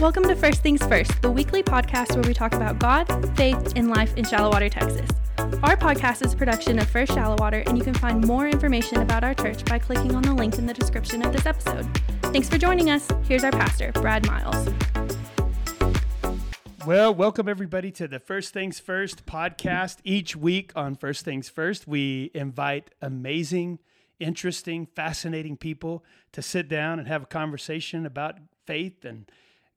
Welcome to First Things First, the weekly podcast where we talk about God, faith, and life in Shallowater, Texas. Our podcast is production of First Shallowater, and you can find more information about our church by clicking on the link in the description of this episode. Thanks for joining us. Here's our pastor, Brad Miles. Well, welcome everybody to the First Things First podcast. Each week on First Things First, we invite amazing, interesting, fascinating people to sit down and have a conversation about faith and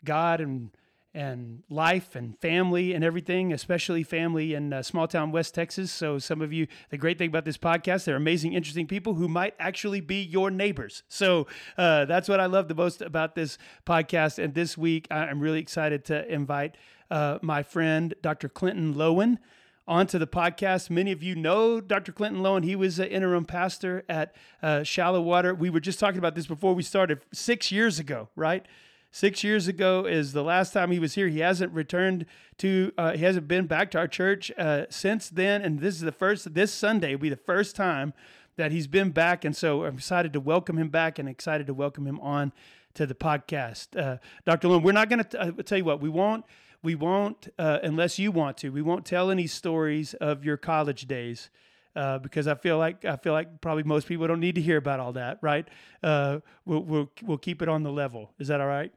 God and and life and family and everything, especially family in uh, small town West Texas. So, some of you, the great thing about this podcast, they're amazing, interesting people who might actually be your neighbors. So, uh, that's what I love the most about this podcast. And this week, I'm really excited to invite uh, my friend, Dr. Clinton Lowin. Onto the podcast. Many of you know Dr. Clinton Lowin. He was an interim pastor at uh, Shallowater. We were just talking about this before we started six years ago, right? Six years ago is the last time he was here. He hasn't returned to, uh, he hasn't been back to our church uh, since then. And this is the first, this Sunday will be the first time that he's been back. And so I'm excited to welcome him back and excited to welcome him on to the podcast. Uh, Dr. Lynn, we're not going to, uh, tell you what, we won't, we won't, uh, unless you want to, we won't tell any stories of your college days. Uh, because I feel like I feel like probably most people don't need to hear about all that, right? Uh, we'll, we'll we'll keep it on the level. Is that all right?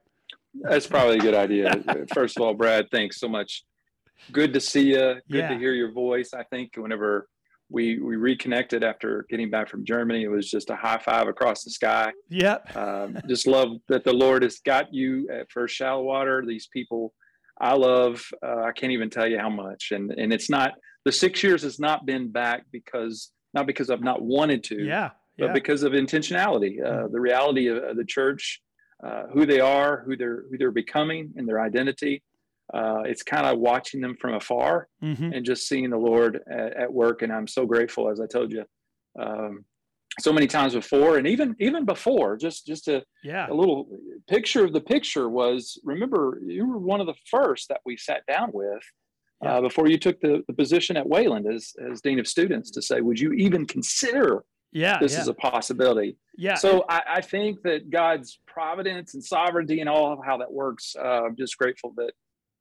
That's probably a good idea. First of all, Brad, thanks so much. Good to see you. Good yeah. to hear your voice. I think whenever we we reconnected after getting back from Germany, it was just a high five across the sky. Yep. Um, just love that the Lord has got you at First Shallowater. These people, I love. Uh, I can't even tell you how much. And and it's not the six years has not been back because not because I've not wanted to. Yeah. But yeah. because of intentionality, uh, mm-hmm. the reality of the church uh, who they are, who they're who they're becoming, and their identity. Uh, it's kind of watching them from afar mm-hmm. and just seeing the Lord at, at, work. And I'm so grateful, as I told you, um, so many times before, and even even before. Just just a yeah. a little picture of the picture was. Remember, you were one of the first that we sat down with. Uh, before you took the, the position at Wayland as, as dean of students to say, would you even consider yeah, this yeah. is a possibility. Yeah. So I, I, think that God's providence and sovereignty and all of how that works. Uh, I'm just grateful that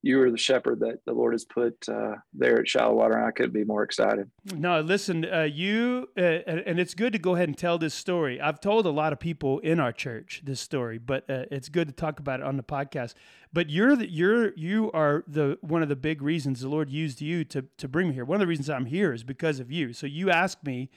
you are the shepherd that the Lord has put uh, there at Shallowater, and I couldn't be more excited. No, listen, uh, you, uh, and it's good to go ahead and tell this story. I've told a lot of people in our church this story, but uh, it's good to talk about it on the podcast. But you're the, you're you are the one of the big reasons the Lord used you to to bring me here. One of the reasons I'm here is because of you. So you asked me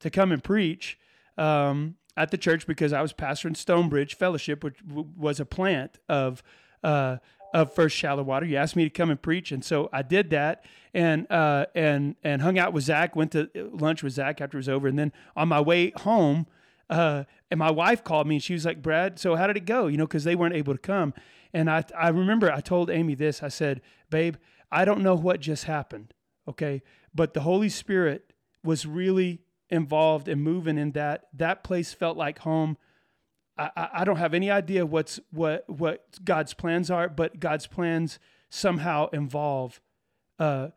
to come and preach um, at the church because I was pastor in Stonebridge Fellowship, which w- was a plant of uh, of First Shallowater. You asked me to come and preach, and so I did that, and uh, and and hung out with Zach. Went to lunch with Zach after it was over, and then on my way home. Uh, and my wife called me and she was like, Brad, so how did it go? You know, because they weren't able to come. And I, I remember I told Amy this. I said, Babe, I don't know what just happened. Okay. But the Holy Spirit was really involved and moving in that. That place felt like home. I, I don't have any idea what's what what God's plans are, but God's plans somehow involve uh,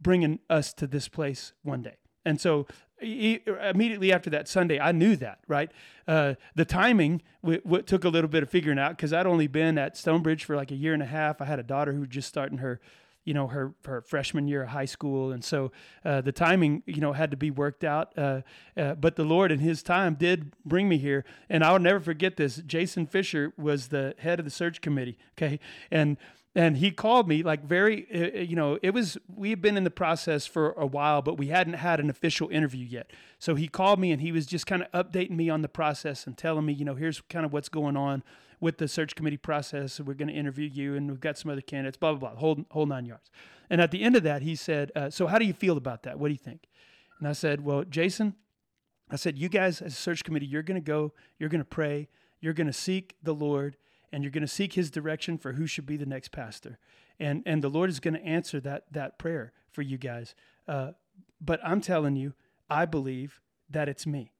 bringing us to this place one day. And so immediately after that Sunday, I knew that, right? Uh, the timing w- w- took a little bit of figuring out because I'd only been at Stonebridge for like a year and a half. I had a daughter who was just starting her you know her her freshman year of high school, and so uh, the timing you know had to be worked out. Uh, uh, but the Lord in His time did bring me here, and I'll never forget this. Jason Fisher was the head of the search committee. Okay, and and he called me like very uh, uh, you know it was we had been in the process for a while but we hadn't had an official interview yet so he called me and he was just kind of updating me on the process and telling me you know here's kind of what's going on with the search committee process. We're going to interview you, and we've got some other candidates. Blah blah blah. Whole whole nine yards. And at the end of that, he said, uh, "So how do you feel about that? What do you think?" And I said, "Well, Jason." I said, You guys, as a search committee, you're going to go, you're going to pray, you're going to seek the Lord, and you're going to seek his direction for who should be the next pastor. And, and the Lord is going to answer that, that prayer for you guys. Uh, but I'm telling you, I believe that it's me.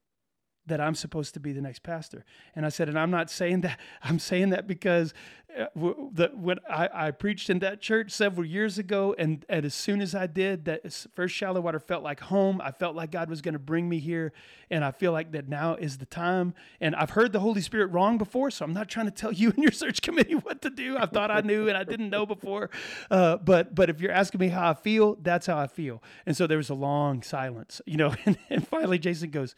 That I'm supposed to be the next pastor. And I said, and I'm not saying that. I'm saying that because uh, the, when I, I, preached in that church several years ago, and, and as soon as I did, that first Shallowater felt like home. I felt like God was going to bring me here, and I feel like that now is the time. And I've heard the Holy Spirit wrong before, so I'm not trying to tell you and your search committee what to do. I thought I knew, and I didn't know before. Uh, but but if you're asking me how I feel, that's how I feel. And so there was a long silence, you know, and, and finally Jason goes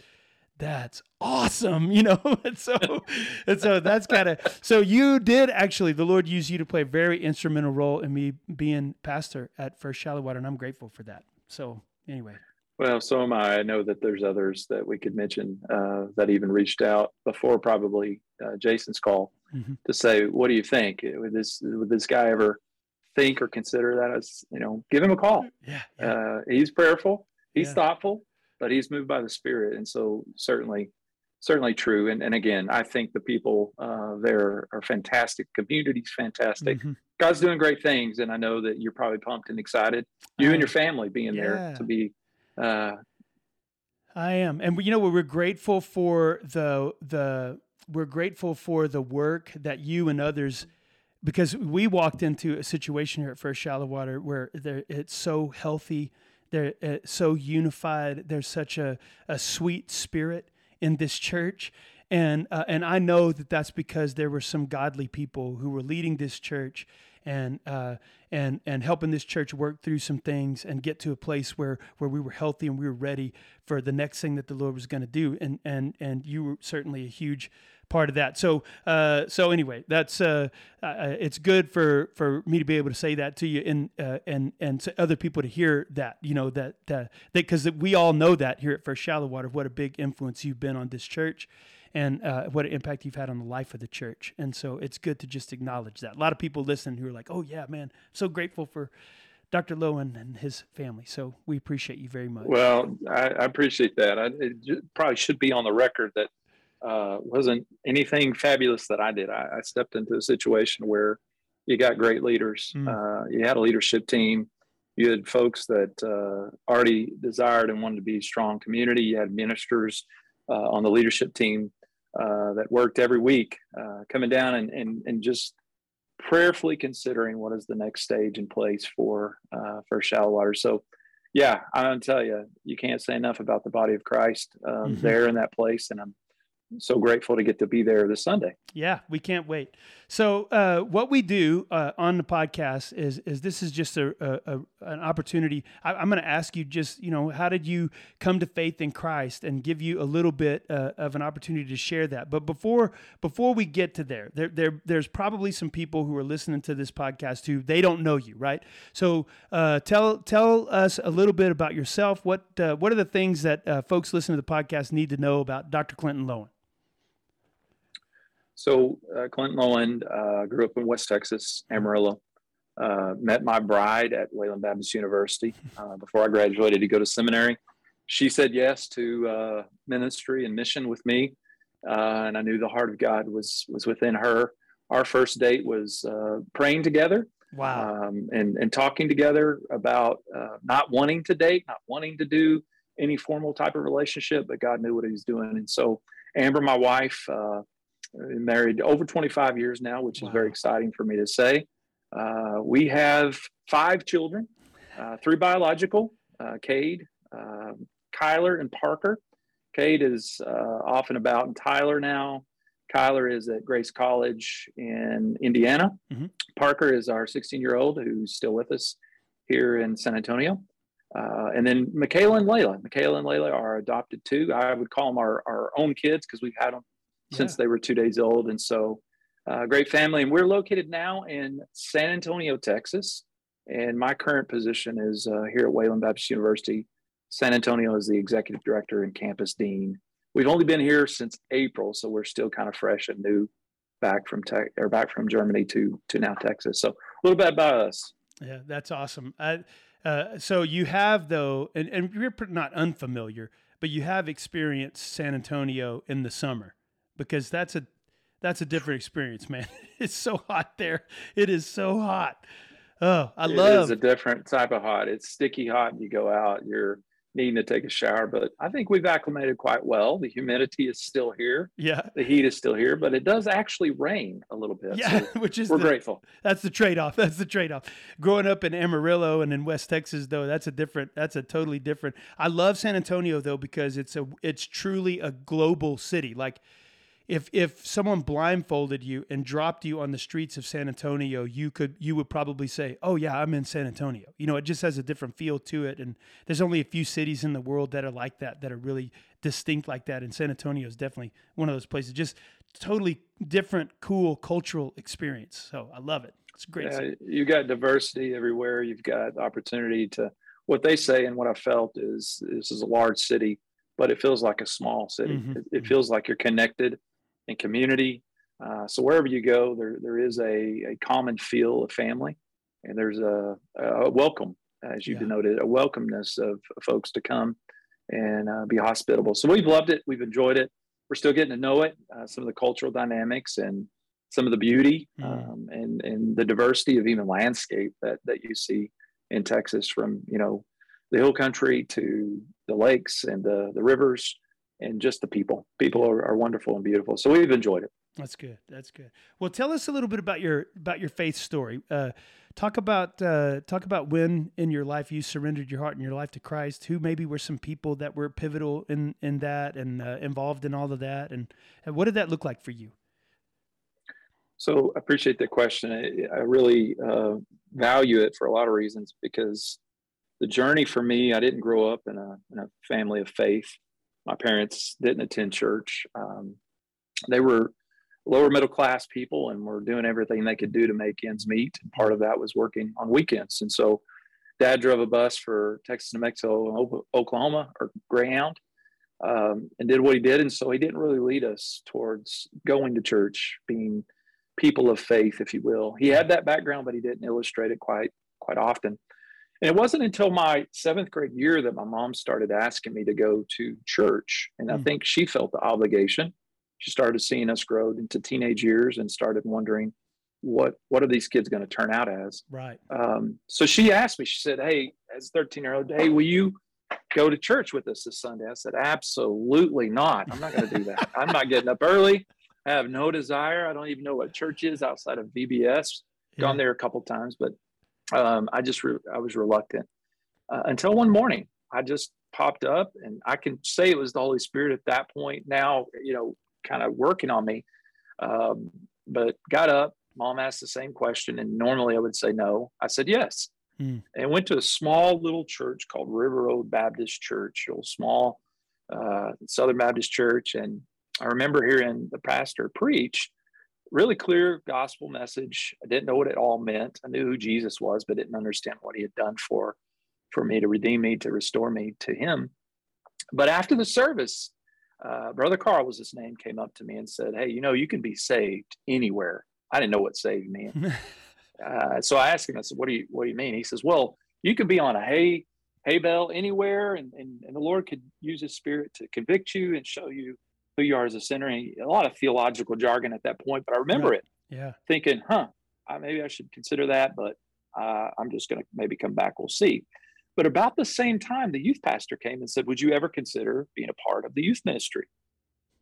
that's awesome, you know. and so, and so that's kind of so you did actually the Lord used you to play a very instrumental role in me being pastor at First Shallowater, and I'm grateful for that. So anyway. Well, so am I. I know that there's others that we could mention uh, that even reached out before probably uh, Jason's call mm-hmm. to say, "What do you think? Would this would this guy ever think or consider that as you know? Give him a call. Yeah, yeah. Uh, he's prayerful. He's yeah. thoughtful but he's moved by the Spirit, and so certainly, certainly true. And and again, I think the people uh, there are fantastic. Community's fantastic. Mm-hmm. God's doing great things, and I know that you're probably pumped and excited. You and your family being yeah. there to be. Uh, I am, and you know we're grateful for the the we're grateful for the work that you and others because we walked into a situation here at First Shallowater where it's so healthy they're uh, so unified. There's such a, a sweet spirit in this church. And, uh, and I know that that's because there were some godly people who were leading this church and, uh, and, and helping this church work through some things and get to a place where, where we were healthy and we were ready for the next thing that the Lord was going to do. And, and, and you were certainly a huge part of that. So, uh, so anyway, that's uh, uh, it's good for for me to be able to say that to you, and uh, and and to other people to hear that. You know that that because we all know that here at First Shallowater, what a big influence you've been on this church. And uh, what an impact you've had on the life of the church, and so it's good to just acknowledge that. A lot of people listen who are like, "Oh yeah, man, so grateful for Dr. Lowin and his family. So we appreciate you very much. Well, I, I appreciate that. I, it probably should be on the record that uh, wasn't anything fabulous that I did. I, I, stepped into a situation where you got great leaders. Mm. Uh, you had a leadership team. You had folks that uh, already desired and wanted to be a strong community. You had ministers uh, on the leadership team uh, that worked every week, uh, coming down and, and, and just prayerfully considering what is the next stage in place for for Shallowater. So, yeah, I'm gonna tell you, you can't say enough about the body of Christ um, mm-hmm. there in that place, and I'm so grateful to get to be there this Sunday. Yeah, we can't wait. So, uh, what we do uh, on the podcast is is this is just a, a, a an opportunity. I, am going to ask you just you know how did you come to faith in Christ and give you a little bit uh, of an opportunity to share that. But before before we get to there, there there there's probably some people who are listening to this podcast who they don't know you, right? So, uh, tell tell us a little bit about yourself. What uh, what are the things that uh, folks listening to the podcast need to know about Dr. Clinton Lowin? So uh, Clinton Lowin uh, grew up in West Texas, Amarillo. Uh, met my bride at Wayland Baptist University uh, before I graduated to go to seminary. She said yes to uh, ministry and mission with me, uh, and I knew the heart of God was was within her. Our first date was praying together, wow, um, and and talking together about not wanting to date, not wanting to do any formal type of relationship, but God knew what He was doing, and so Amber, my wife married over 25 years now, which wow. is very exciting for me to say. Uh, we have five children, uh, three biological, uh, Cade, um, Kyler, and Parker. Cade is uh, off and about in Tyler now. Kyler is at Grace College in Indiana. Mm-hmm. Parker is our 16 year old who's still with us here in San Antonio. Uh, and then Michaela and Layla. Michaela and Layla are adopted too. I would call them our, our own kids because we've had them since they were two days old. And so, uh, great family. And we're located now in San Antonio, Texas. And my current position is uh, here at Wayland Baptist University. San Antonio is the executive director and campus dean. We've only been here since April, so we're still kind of fresh and new back from tech or back from Germany to to now Texas. So a little bit about us. Yeah, that's awesome. I, uh, so you have though, and, and you're not unfamiliar, but you have experienced San Antonio in the summer because that's a that's a different experience, man. It's so hot there. It is so hot. Oh, I it love. It's a different type of hot. It's sticky hot. You go out, you're needing to take a shower, but I think we've acclimated quite well. The humidity is still here. Yeah. The heat is still here, but it does actually rain a little bit. Yeah, so which is we're the, grateful. That's the trade-off. That's the trade-off. Growing up in Amarillo and in West Texas though, that's a different that's a totally different. I love San Antonio though because it's a it's truly a global city. Like if if someone blindfolded you and dropped you on the streets of San Antonio, you could you would probably say, "Oh yeah, I'm in San Antonio." You know, it just has a different feel to it, and there's only a few cities in the world that are like that, that are really distinct like that. And San Antonio is definitely one of those places. Just totally different, cool cultural experience. So I love it. It's great. Yeah, you got diversity everywhere. You've got opportunity to. What they say and what I felt is this is a large city, but it feels like a small city. Mm-hmm. It, it feels like you're connected and community. Uh, so wherever you go, there there is a, a common feel of family, and there's a, a welcome, as you yeah. denoted, a welcomeness of, folks to come and uh, be hospitable. So we've loved it, we've enjoyed it. We're still getting to know it, uh, some of the cultural dynamics and some of the beauty mm. um, and and the diversity of even landscape that that you see in Texas, from you know the hill country to the lakes and the the rivers and just the people. People are, are wonderful and beautiful. So we've enjoyed it. That's good. That's good. Well, tell us a little bit about your about your faith story. Uh, talk about uh, talk about when in your life you surrendered your heart and your life to Christ. Who maybe were some people that were pivotal in in that and uh, involved in all of that, and, and what did that look like for you? So I appreciate the question. I, I really uh, value it for a lot of reasons because the journey for me, I didn't grow up in a, in a family of faith my parents didn't attend church. Um, they were lower middle class people and were doing everything they could do to make ends meet. And part of that was working on weekends. And so dad drove a bus for Texas, New Mexico, Oklahoma or Greyhound um, and did what he did. And so he didn't really lead us towards going to church, being people of faith, if you will. He had that background, but he didn't illustrate it quite, quite often. And it wasn't until my seventh grade year that my mom started asking me to go to church. And mm I hmm. think she felt the obligation. She started seeing us grow into teenage years and started wondering what what are these kids going to turn out as? Right. Um, so she asked me she said hey as 13 year old hey will you go to church with us this sunday? I said absolutely not. I'm not going to do that. I'm not getting up early. I have no desire. I don't even know what church is outside of vbs gone there a couple times but um, I just re- I was reluctant uh, until one morning I just popped up, and I can say it was the Holy Spirit at that point. Now you know, kind of working on me, um, but got up. Mom asked the same question, and normally I would say no. I said yes, mm. and went to a small little church called River Road Baptist Church, a small uh, Southern Baptist church, and I remember hearing the pastor preach really clear gospel message. I didn't know what it all meant. I knew who Jesus was, but didn't understand what he had done for for me to redeem me, to restore me to him. But after the service, uh, Brother Carl was his name, came up to me and said, Hey, you know, you can be saved anywhere. I didn't know what saved meant. uh, so I asked him, I said, What do you what do you mean? He says, Well, you can be on a hay hay bale anywhere and, and, and the Lord could use his spirit to convict you and show you who you are as a sinner. And a lot of theological jargon at that point, but I remember right. it. Yeah. Thinking, huh, I, maybe I should consider that, but uh, I'm just going to maybe come back. We'll see. But about the same time, the youth pastor came and said, Would you ever consider being a part of the youth ministry?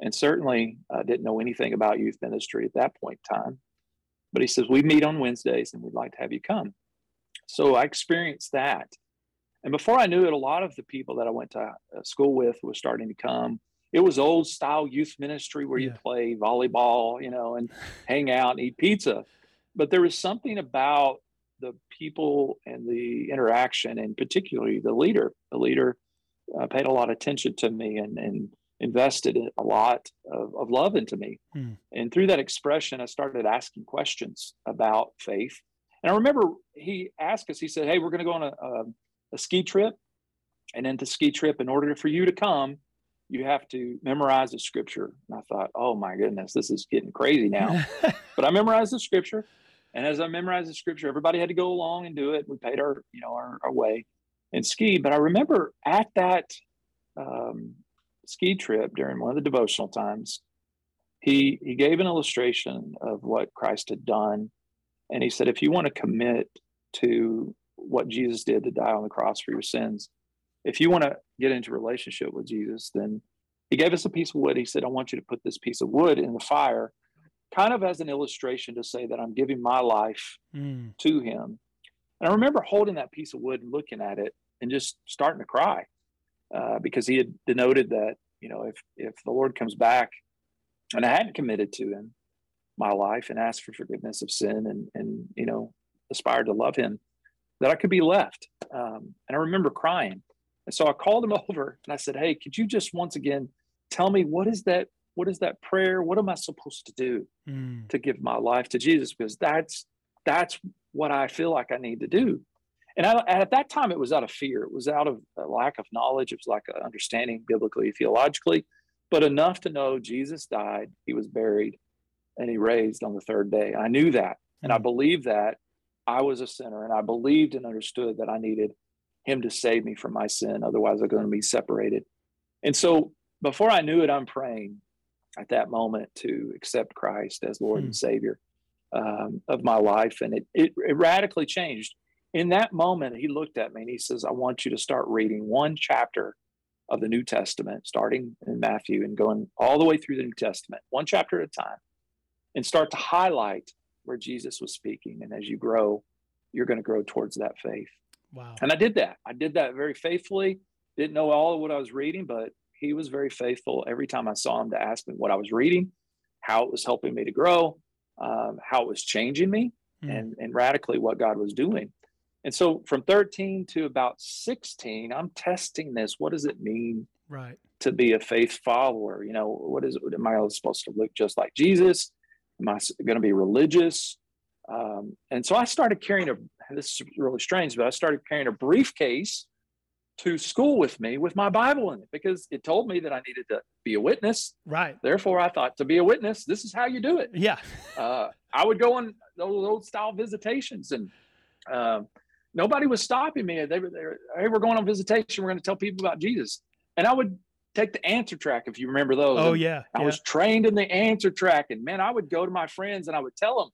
And certainly I uh, didn't know anything about youth ministry at that point in time. But he says, We meet on Wednesdays and we'd like to have you come. So I experienced that. And before I knew it, a lot of the people that I went to uh, school with were starting to come it was old style youth ministry where yeah. you play volleyball, you know, and hang out and eat pizza. But there was something about the people and the interaction, and particularly the leader. The leader uh, paid a lot of attention to me and, and invested a lot of, of love into me. Hmm. And through that expression, I started asking questions about faith. And I remember he asked us, he said, Hey, we're going to go on a, a, a ski trip. And then the ski trip, in order for you to come, you have to memorize the scripture. And I thought, oh my goodness, this is getting crazy now. but I memorized the scripture. And as I memorized the scripture, everybody had to go along and do it. We paid our, you know, our, our way and ski. But I remember at that um, ski trip during one of the devotional times, he he gave an illustration of what Christ had done. And he said, if you want to commit to what Jesus did to die on the cross for your sins, if you want to get into relationship with Jesus, then he gave us a piece of wood. He said, I want you to put this piece of wood in the fire, kind of as an illustration to say that I'm giving my life mm. to him. And I remember holding that piece of wood and looking at it and just starting to cry uh, because he had denoted that, you know, if, if the Lord comes back and I hadn't committed to him my life and asked for forgiveness of sin and, and, you know, aspired to love him, that I could be left. Um, and I remember crying. And so I called him over and I said, Hey, could you just once again tell me what is that? What is that prayer? What am I supposed to do mm. to give my life to Jesus? Because that's that's what I feel like I need to do. And I, at that time, it was out of fear. It was out of a lack of knowledge. It was like understanding biblically, theologically, but enough to know Jesus died, he was buried, and he raised on the third day. I knew that. And I mm. believed that I was a sinner. And I believed and understood that I needed him to save me from my sin. Otherwise, I'm going to be separated. And so before I knew it, I'm praying at that moment to accept Christ as Lord hmm. and Savior um, of my life. And it, it, it radically changed. In that moment, he looked at me and he says, I want you to start reading one chapter of the New Testament, starting in Matthew and going all the way through the New Testament, one chapter at a time, and start to highlight where Jesus was speaking. And as you grow, you're going to grow towards that faith. Wow. And I did that. I did that very faithfully. Didn't know all of what I was reading, but he was very faithful every time I saw him to ask me what I was reading, how it was helping me to grow, um, how it was changing me, mm. and, and radically what God was doing. And so from 13 to about 16, I'm testing this. What does it mean right. to be a faith follower? You know, what is it? Am I supposed to look just like Jesus? Am I going to be religious? Um, and so I started carrying a, this is really strange, but I started carrying a briefcase to school with me with my Bible in it because it told me that I needed to be a witness. Right. Therefore, I thought to be a witness, this is how you do it. Yeah. uh, I would go on those old style visitations and uh, nobody was stopping me. They were, they were, hey, we're going on visitation. We're going to tell people about Jesus. And I would take the answer track if you remember those. Oh, and yeah. I yeah. was trained in the answer track. And man, I would go to my friends and I would tell them.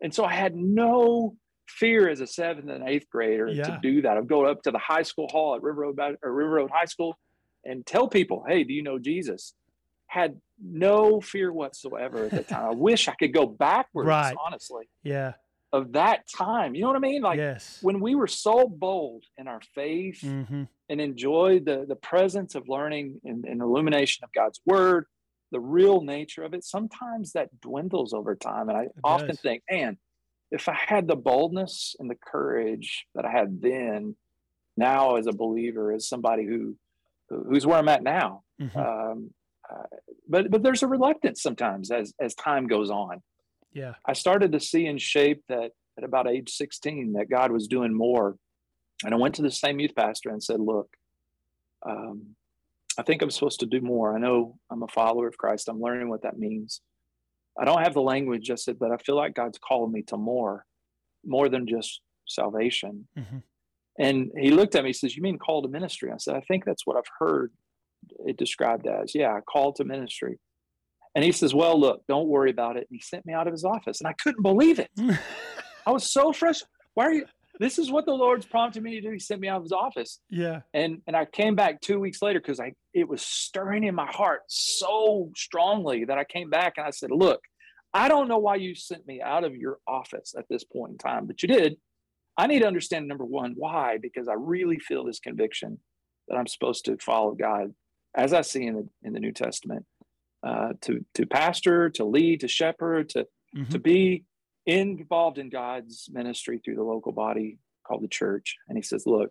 And so I had no fear as a seventh and eighth grader yeah. to do that. I'd go up to the high school hall at River Road, or River Road High School and tell people, hey, do you know Jesus? Had no fear whatsoever at the time. I wish I could go backwards, right. honestly. Yeah. Of that time. You know what I mean? Like yes. when we were so bold in our faith mm-hmm. and enjoyed the, the presence of learning and, and illumination of God's word, the real nature of it, sometimes that dwindles over time. And I it often does. think, man, if I had the boldness and the courage that I had then, now as a believer, as somebody who who's where I'm at now, mm-hmm. um, uh, but but there's a reluctance sometimes as as time goes on. Yeah, I started to see in shape that at about age 16 that God was doing more, and I went to the same youth pastor and said, "Look, um, I think I'm supposed to do more. I know I'm a follower of Christ. I'm learning what that means." I don't have the language, I said, but I feel like God's calling me to more, more than just salvation. Mm-hmm. And he looked at me, he says, You mean call to ministry? I said, I think that's what I've heard it described as. Yeah, call to ministry. And he says, Well, look, don't worry about it. And he sent me out of his office. And I couldn't believe it. I was so frustrated. Why are you? This is what the Lord's prompted me to do. He sent me out of his office. Yeah. And and I came back two weeks later because I it was stirring in my heart so strongly that I came back and I said, Look, I don't know why you sent me out of your office at this point in time, but you did. I need to understand number one, why, because I really feel this conviction that I'm supposed to follow God as I see in the in the New Testament, uh, to to pastor, to lead, to shepherd, to mm-hmm. to be involved in God's ministry through the local body called the church. And he says, Look,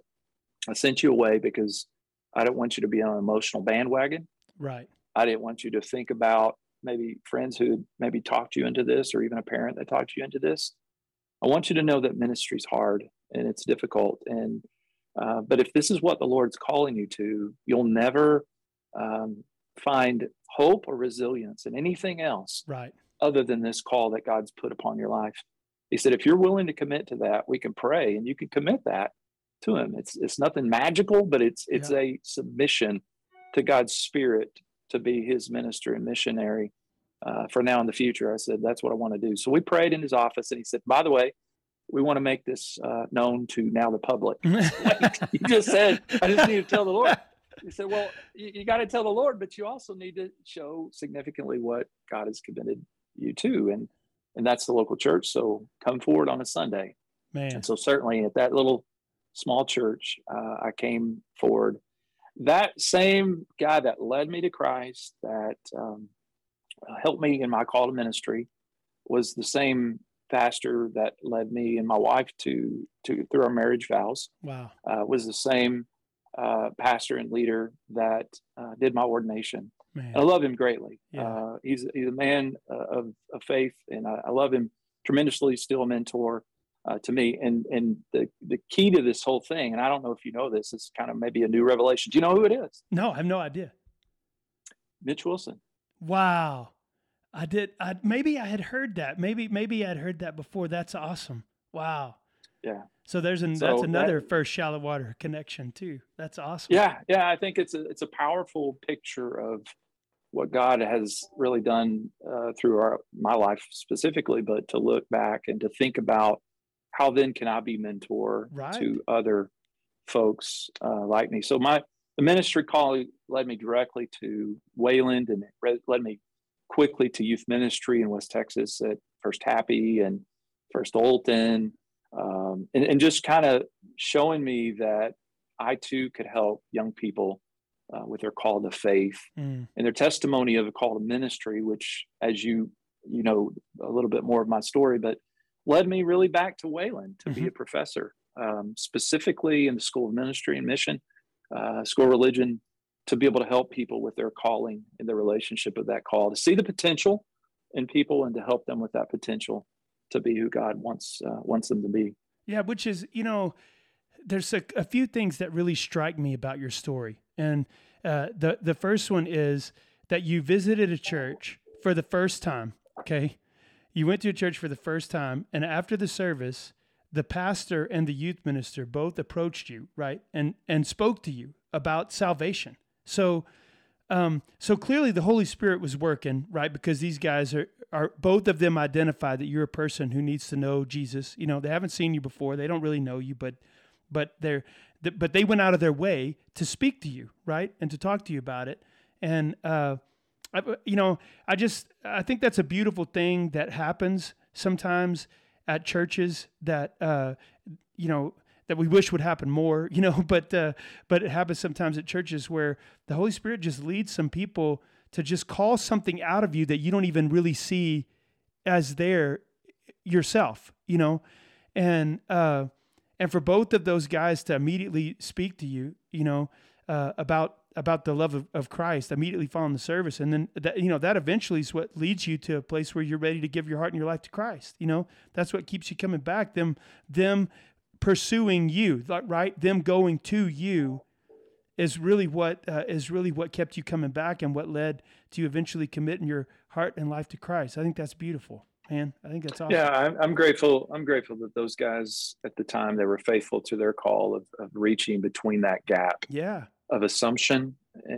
I sent you away because I don't want you to be on an emotional bandwagon. Right. I didn't want you to think about maybe friends who maybe talked you into this or even a parent that talked you into this i want you to know that ministry is hard and it's difficult and uh, but if this is what the lord's calling you to you'll never um, find hope or resilience in anything else right other than this call that god's put upon your life he said if you're willing to commit to that we can pray and you can commit that to him it's it's nothing magical but it's it's yeah. a submission to god's spirit to be his minister and missionary uh, for now in the future. I said, that's what I want to do. So we prayed in his office, and he said, by the way, we want to make this uh, known to now the public. you just said, I just need to tell the Lord. he said, well, you, you got to tell the Lord, but you also need to show significantly what God has committed you too. And, and that's the local church. So come forward on a Sunday. Man. And so certainly at that little small church, uh, I came forward. That same guy that led me to Christ, that um, helped me in my call to ministry, was the same pastor that led me and my wife to to through our marriage vows. Wow, uh, was the same uh, pastor and leader that uh, did my ordination. I love him greatly. Yeah. Uh, he's he's a man uh, of, of faith, and I, I, love him tremendously. Still a mentor uh, to me. And and the the key to this whole thing, and I don't know if you know this, is kind of maybe a new revelation. Do you know who it is? No, I have no idea. Mitch Wilson. Wow. I did. I maybe I had heard that. Maybe maybe I'd heard that before. That's awesome. Wow. Yeah. So there's an so that's another that, first Shallowater connection too. That's awesome. Yeah, yeah. I think it's a it's a powerful picture of what God has really done uh, through our my life specifically, but to look back and to think about how then can I be mentor right. to other folks uh, like me. So my the ministry call led me directly to Wayland and it led me quickly to youth ministry in West Texas at First Happy and First Olton, um, and, and, just kind of showing me that I too could help young people uh, with their call to faith mm. and their testimony of a call to ministry, which, as you you know a little bit more of my story, but led me really back to Wayland to mm-hmm. be a professor, um, specifically in the School of Ministry and Mission, uh, School of Religion, to be able to help people with their calling and the relationship of that call, to see the potential in people and to help them with that potential to be who God wants uh, wants them to be. Yeah, which is you know, there's a, a few things that really strike me about your story, and uh, the the first one is that you visited a church for the first time. Okay, you went to a church for the first time, and after the service, the pastor and the youth minister both approached you, right, and and spoke to you about salvation so, um, so clearly the Holy Spirit was working, right? Because these guys are, are both of them identified that you're a person who needs to know Jesus. You know, they haven't seen you before. They don't really know you, but, but they're, but they went out of their way to speak to you, right? And to talk to you about it. And, uh, I, you know, I just, I think that's a beautiful thing that happens sometimes at churches that, uh, you know, that we wish would happen more, you know, but uh, but it happens sometimes at churches where the Holy Spirit just leads some people to just call something out of you that you don't even really see as there yourself, you know, and uh, and for both of those guys to immediately speak to you, you know, uh, about about the love of, of Christ immediately following the service. And then that, you know, that eventually is what leads you to a place where you're ready to give your heart and your life to Christ. You know, that's what keeps you coming back. Them, them pursuing you, right? Them going to you is really what uh, is really what kept you coming back and what led to you eventually committing your heart and life to Christ. I think that's beautiful, man. I think that's awesome. Yeah, I'm, I'm grateful. I'm grateful that those guys at the time they were faithful to their call of, of reaching between that gap. Yeah. Of assumption,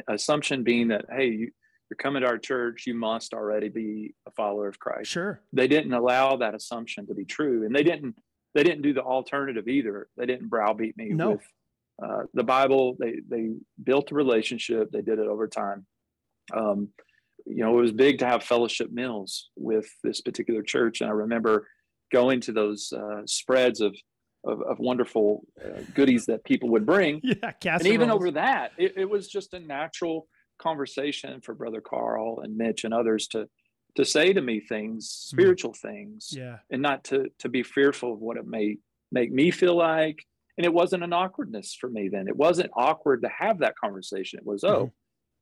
assumption being that hey, you, you're coming to our church, you must already be a follower of Christ. Sure. They didn't allow that assumption to be true, and they didn't they didn't do the alternative either. They didn't browbeat me no. with uh, the Bible. They they built a relationship. They did it over time. Um, you know, it was big to have fellowship meals with this particular church, and I remember going to those uh, spreads of of, of wonderful uh, goodies that people would bring. Yeah, and even over that, it, it was just a natural conversation for Brother Carl and Mitch and others to to say to me things, hmm. spiritual mm. things, yeah, and not to to be fearful of what it may make me feel like. And it wasn't an awkwardness for me then. It wasn't awkward to have that conversation. It was, oh, mm.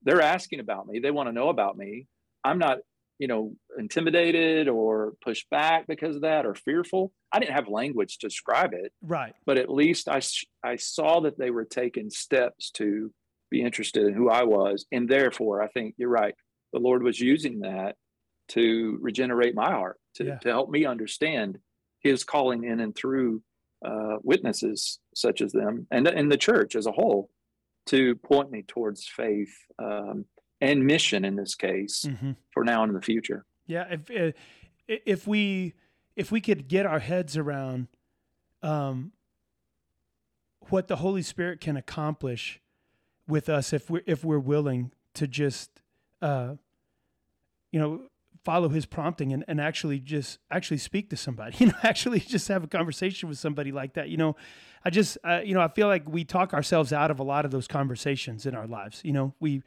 they're asking about me. They want to know about me. I'm not, you know, intimidated or pushed back because of that or fearful. I didn't have language to describe it. Right. But at least I I saw that they were taking steps to be interested in who I was, and therefore I think you're right. The Lord was using that to regenerate my heart, to, yeah. to help me understand his calling in and through uh, witnesses such as them and, and the church as a whole to point me towards faith um, and mission in this case mm-hmm. for now and in the future. Yeah. If, uh, if we, if we could get our heads around um, what the Holy Spirit can accomplish with us if we're if we're willing to just uh, you know follow his prompting and, and actually just actually speak to somebody you know actually just have a conversation with somebody like that you know? I just uh, you know i feel like we talk ourselves out of a lot of those conversations in our lives you know? We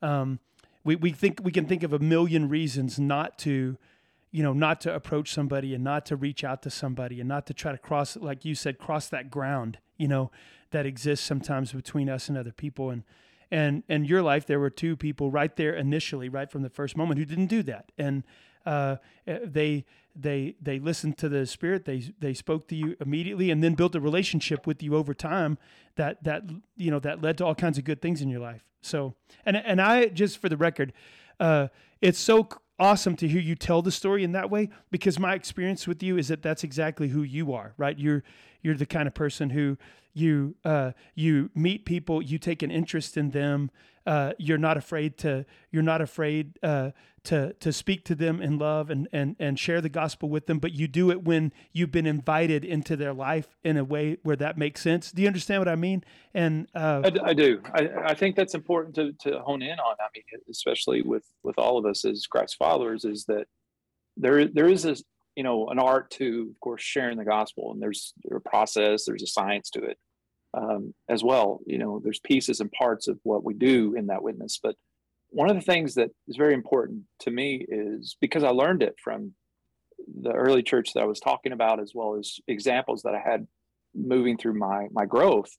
um, we, we think we can think of a million reasons not to you know not to approach somebody and not to reach out to somebody and not to try to cross like you said cross that ground you know that exists sometimes between us and other people. And and in your life there were two people right there initially right from the first moment who didn't do that. And uh, eh, they they they listened to the spirit. They they spoke to you immediately and then built a relationship with you over time that that you know that led to all kinds of good things in your life. So and and i just for the record uh, it's so awesome to hear you tell the story in that way because my experience with you is that that's exactly who you are right? You're you're the kind of person who you uh, you meet people you take an interest in them uh, you're not afraid to you're not afraid uh, to to speak to them in love and and and share the gospel with them but you do it when you've been invited into their life in a way where that makes sense. Do you understand what i mean? And uh, I, I, do. I, I think that's important to, to hone in on. I mean especially with with all of us as christ followers is that there there is a you know an art to of course sharing the gospel and there's a process there's a science to it um, as well. You know there's pieces and parts of what we do in that witness but one of the things that is very important to me is because I learned it from the early church that I was talking about, as well as examples that I had moving through my my growth,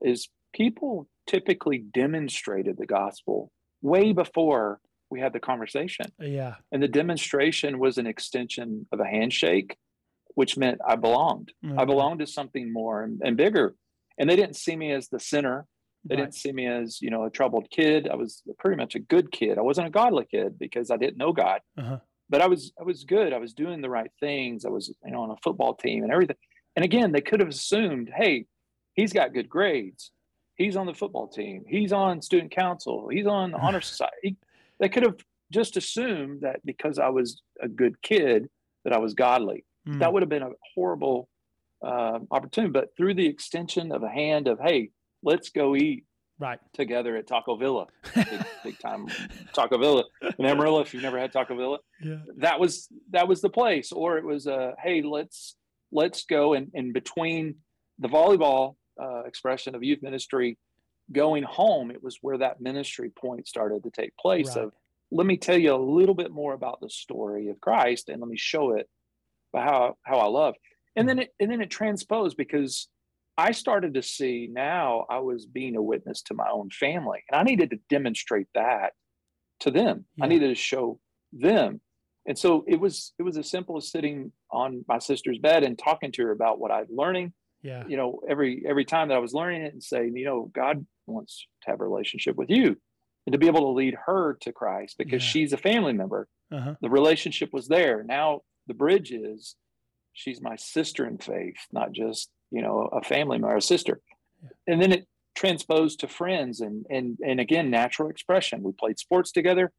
is people typically demonstrated the gospel way before we had the conversation. Yeah. And the demonstration was an extension of a handshake, which meant I belonged. Mm-hmm. I belonged to something more and, and bigger. And they didn't see me as the sinner they right. didn't see me as, you know, a troubled kid. I was pretty much a good kid. I wasn't a godly kid because I didn't know God. Uh-huh. But I was I was good. I was doing the right things. I was, you know, on a football team and everything. And again, they could have assumed, hey, he's got good grades. He's on the football team. He's on student council. He's on the honor society. They could have just assumed that because I was a good kid that I was godly. Mm. That would have been a horrible uh, opportunity. But through the extension of a hand of, hey, let's go eat right together at Taco Villa, big, big time Taco Villa in Amarillo. If you've never had Taco Villa, yeah. that was that was the place. Or it was a uh, hey, let's let's go and in between the volleyball uh, expression of youth ministry going home, it was where that ministry point started to take place. Right. So let me tell you a little bit more about the story of Christ, and let me show it by how how I love. And then mm-hmm. it and then it transposed because I started to see now I was being a witness to my own family, and I needed to demonstrate that to them. Yeah. I needed to show them, and so it was it was as simple as sitting on my sister's bed and talking to her about what I'm learning. Yeah, you know, every every time that I was learning it and saying, you know, God wants to have a relationship with you, and to be able to lead her to Christ because yeah. she's a family member. Uh-huh. The relationship was there. Now the bridge is she's my sister in faith, not just you know a family member, a sister, yeah. and then it transposed to friends and and and again natural expression. We played sports together.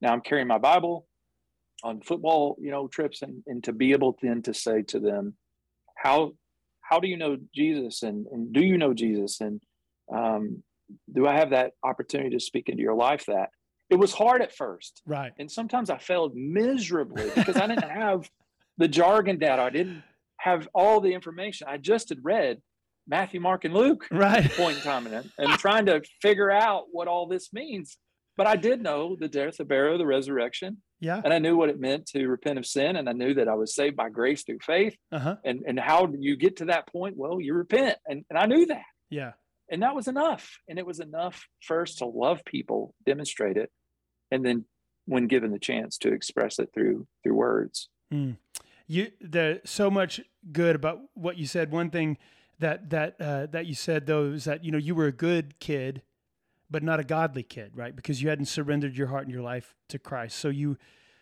Now I'm carrying my Bible on football, you know, trips, and and to be able then to say to them, how how do you know Jesus and and do you know Jesus and um, do I have that opportunity to speak into your life that it was hard at first. Right. And sometimes I failed miserably because I didn't have the jargon down. I didn't have all the information. I just had read Matthew, Mark, and Luke right. point in time and, and trying to figure out what all this means. But I did know the death, the burial, the resurrection. Yeah. And I knew what it meant to repent of sin. And I knew that I was saved by grace through faith. Uh-huh. And and how do you get to that point? Well, you repent. And, and I knew that. Yeah. And that was enough. And it was enough first to love people, demonstrate it, and then when given the chance to express it through through words. Mm you there's so much good about what you said. One thing that that uh, that you said though is that you know you were a good kid, but not a godly kid, right? Because you hadn't surrendered your heart and your life to Christ. So you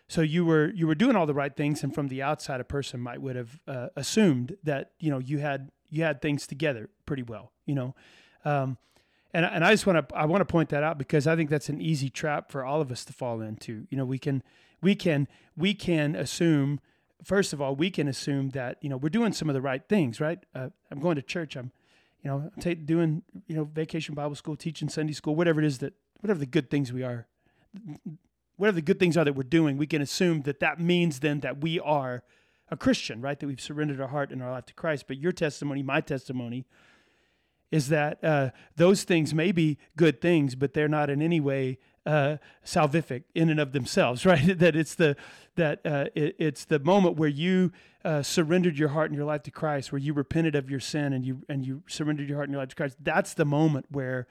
so you were you were doing all the right things, and from the outside, a person might would have uh, assumed that you know you had you had things together pretty well, you know. Um, and and I just want to I want to point that out because I think that's an easy trap for all of us to fall into. You know, we can we can we can assume first of all, we can assume that you know we're doing some of the right things, right? Uh, I'm going to church. I'm, you know, take, doing, you know, vacation Bible school, teaching Sunday school, whatever it is that, whatever the good things we are, whatever the good things are that we're doing, we can assume that that means then that we are a Christian, right? That we've surrendered our heart and our life to Christ. But your testimony, my testimony, is that uh, those things may be good things, but they're not in any way uh, salvific in and of themselves, right? that it's the that uh, it, it's the moment where you uh, surrendered your heart and your life to Christ, where you repented of your sin and you and you surrendered your heart and your life to Christ. That's the moment where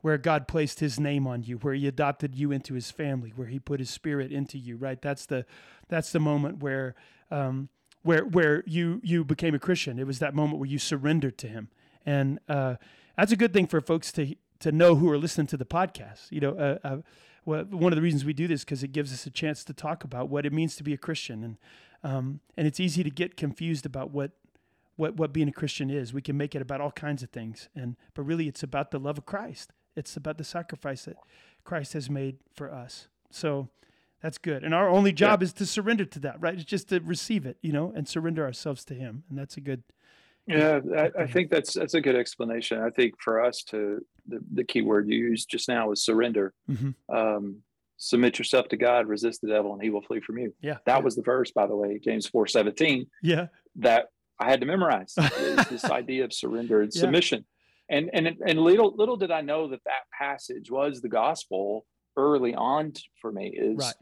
where God placed His name on you, where He adopted you into His family, where He put His Spirit into you, right? That's the that's the moment where um, where where you you became a Christian. It was that moment where you surrendered to Him, and uh, that's a good thing for folks to to know who are listening to the podcast. You know, uh, uh, well, one of the reasons we do this because it gives us a chance to talk about what it means to be a Christian, and um, and it's easy to get confused about what what what being a Christian is. We can make it about all kinds of things, and but really, it's about the love of Christ. It's about the sacrifice that Christ has made for us. So that's good. And our only job yeah. is to surrender to that, right? It's just to receive it, you know, and surrender ourselves to Him, and that's a good. Yeah, I, I, think that's that's a good explanation. I think for us to the, the key word you used just now is surrender. Mm-hmm. Um, submit yourself to God, resist the devil, and he will flee from you. Yeah, that yeah. was the verse, by the way, James four seventeen. Yeah, that I had to memorize this idea of surrender and yeah. submission. And and and little little did I know that that passage was the gospel early on for me. Is right.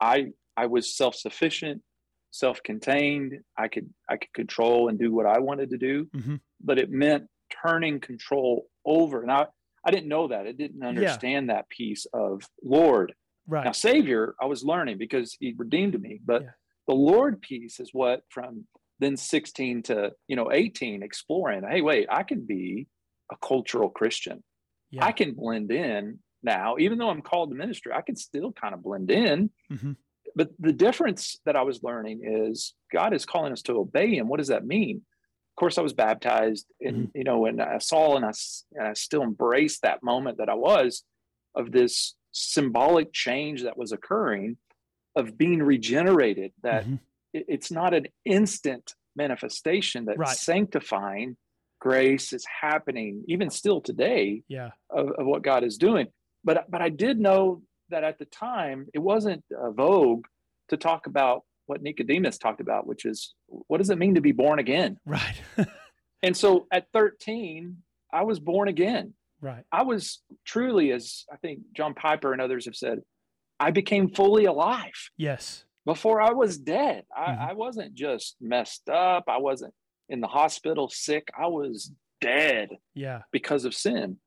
I I was self sufficient self-contained. I could I could control and do what I wanted to do, mm-hmm. but it meant turning control over. And I, I didn't know that. I didn't understand yeah. that piece of Lord. Right. Now Savior, I was learning because He redeemed me, but yeah. the Lord piece is what from then 16 to you know 18 exploring. Hey, wait, I can be a cultural Christian. Yeah. I can blend in now, even though I'm called to ministry, I can still kind of blend in. Mm-hmm but the difference that I was learning is God is calling us to obey Him. What does that mean? Of course, I was baptized, and mm-hmm. you know, and I saw, and I, and I still embraced that moment that I was of this symbolic change that was occurring, of being regenerated. That mm-hmm. it, it's not an instant manifestation. That right. sanctifying grace is happening even still today. Yeah, of, of what God is doing. But but I did know that at the time it wasn't a vogue to talk about what Nicodemus talked about, which is what does it mean to be born again? Right. and so at 13, I was born again. Right. I was truly, as I think John Piper and others have said, I became fully alive. Yes. Before I was dead. I, mm-hmm. I wasn't just messed up. I wasn't in the hospital sick. I was dead. Yeah. Because of sin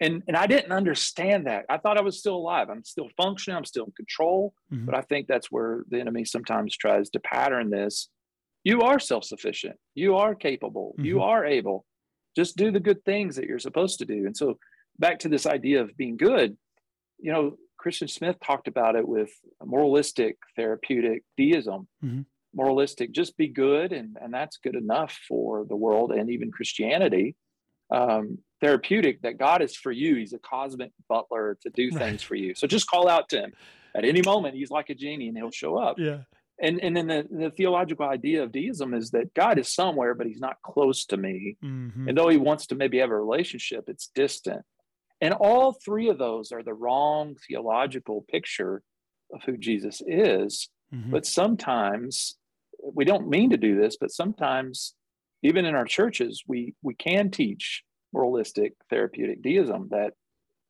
and and I didn't understand that. I thought I was still alive. I'm still functioning. I'm still in control. Mm-hmm. But I think that's where the enemy sometimes tries to pattern this. You are self-sufficient. You are capable. Mm-hmm. You are able. Just do the good things that you're supposed to do. And so back to this idea of being good, you know, Christian Smith talked about it with moralistic therapeutic deism. Mm-hmm. Moralistic, just be good, and, and that's good enough for the world and even Christianity. Um, therapeutic that God is for you. He's a cosmic butler to do things for you. So just call out to him at any moment. He's like a genie and he'll show up. Yeah. And and then the, the theological idea of deism is that God is somewhere, but he's not close to me. Mm-hmm. And though he wants to maybe have a relationship, it's distant. And all three of those are the wrong theological picture of who Jesus is. Mm-hmm. But sometimes we don't mean to do this, but sometimes even in our churches, we we can teach moralistic therapeutic deism that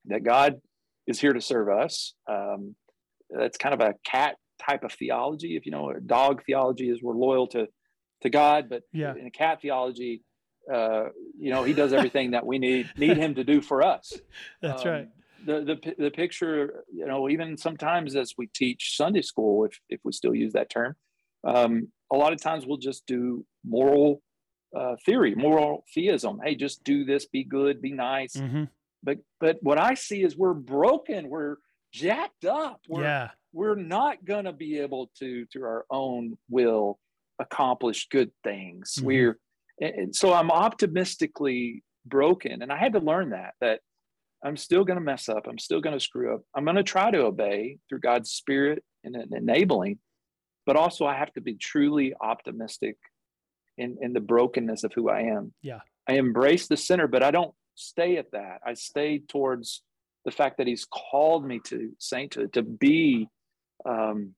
that God is here to serve us. Um, that's kind of a cat type of theology. If you know, a dog theology is we're loyal to to God, but yeah. in a cat theology, uh, you know, He does everything that we need need Him to do for us. That's um, right. The, the the picture, you know, even sometimes as we teach Sunday school, if if we still use that term, um, a lot of times we'll just do moral uh, theory, moral theism. Hey, just do this, be good, be nice. Mm-hmm. But but what I see is we're broken, we're jacked up. We're, yeah. we're not gonna be able to through our own will accomplish good things. Mm-hmm. We're and so I'm optimistically broken, and I had to learn that that I'm still going to mess up. I'm still going to screw up. I'm going to try to obey through God's Spirit and enabling, but also I have to be truly optimistic in in the brokenness of who I am. Yeah. I embrace the sinner, but I don't stay at that. I stay towards the fact that He's called me to sainthood, to be um,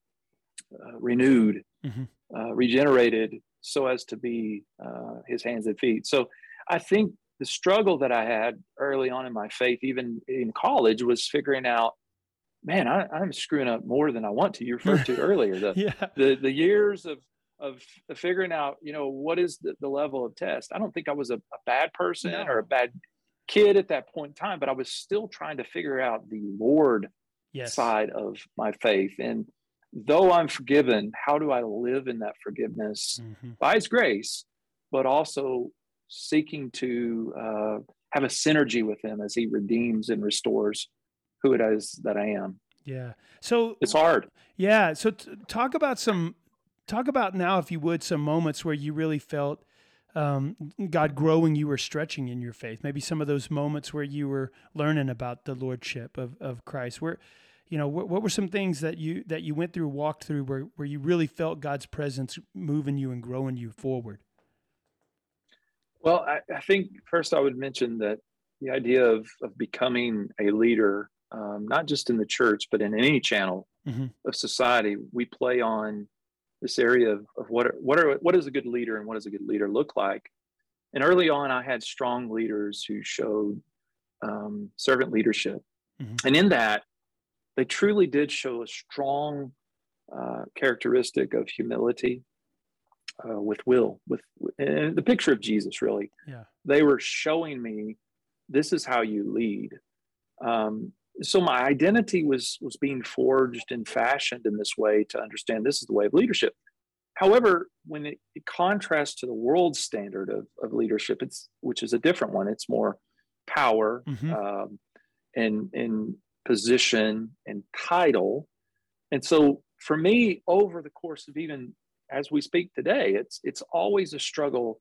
uh, renewed, mm-hmm. uh, regenerated, so as to be uh, His hands and feet. So I think the struggle that I had early on in my faith, even in college, was figuring out, man, I, am screwing up more than I want to. You referred to earlier the, yeah. the the years of of figuring out, you know, what is the, the level of test. I don't think I was a, a bad person no. or a bad kid at that point in time, but I was still trying to figure out the Lord yes. side of my faith. And though I'm forgiven, how do I live in that forgiveness mm-hmm. by His grace, but also seeking to uh, have a synergy with Him as He redeems and restores who it is that I am. Yeah. So it's hard. Yeah. So t- talk about some, talk about now, if you would, some moments where you really felt um, God growing you or stretching in your faith. Maybe some of those moments where you were learning about the lordship of, of Christ. Where, you know, what, what were some things that you that you went through, walked through, where where you really felt God's presence moving you and growing you forward? Well, I, I think first I would mention that the idea of, of becoming a leader, um, not just in the church, but in any channel mm-hmm. of society, we play on this area of, of what, are, what, are, what does a good leader and what does a good leader look like? And early on, I had strong leaders who showed um, servant leadership. Mm-hmm. And in that, they truly did show a strong uh, characteristic of humility uh, with will with and the picture of jesus really yeah they were showing me this is how you lead um, so my identity was was being forged and fashioned in this way to understand this is the way of leadership however when it, it contrasts to the world standard of, of leadership it's which is a different one it's more power mm-hmm. um, and and position and title and so for me over the course of even as we speak today, it's it's always a struggle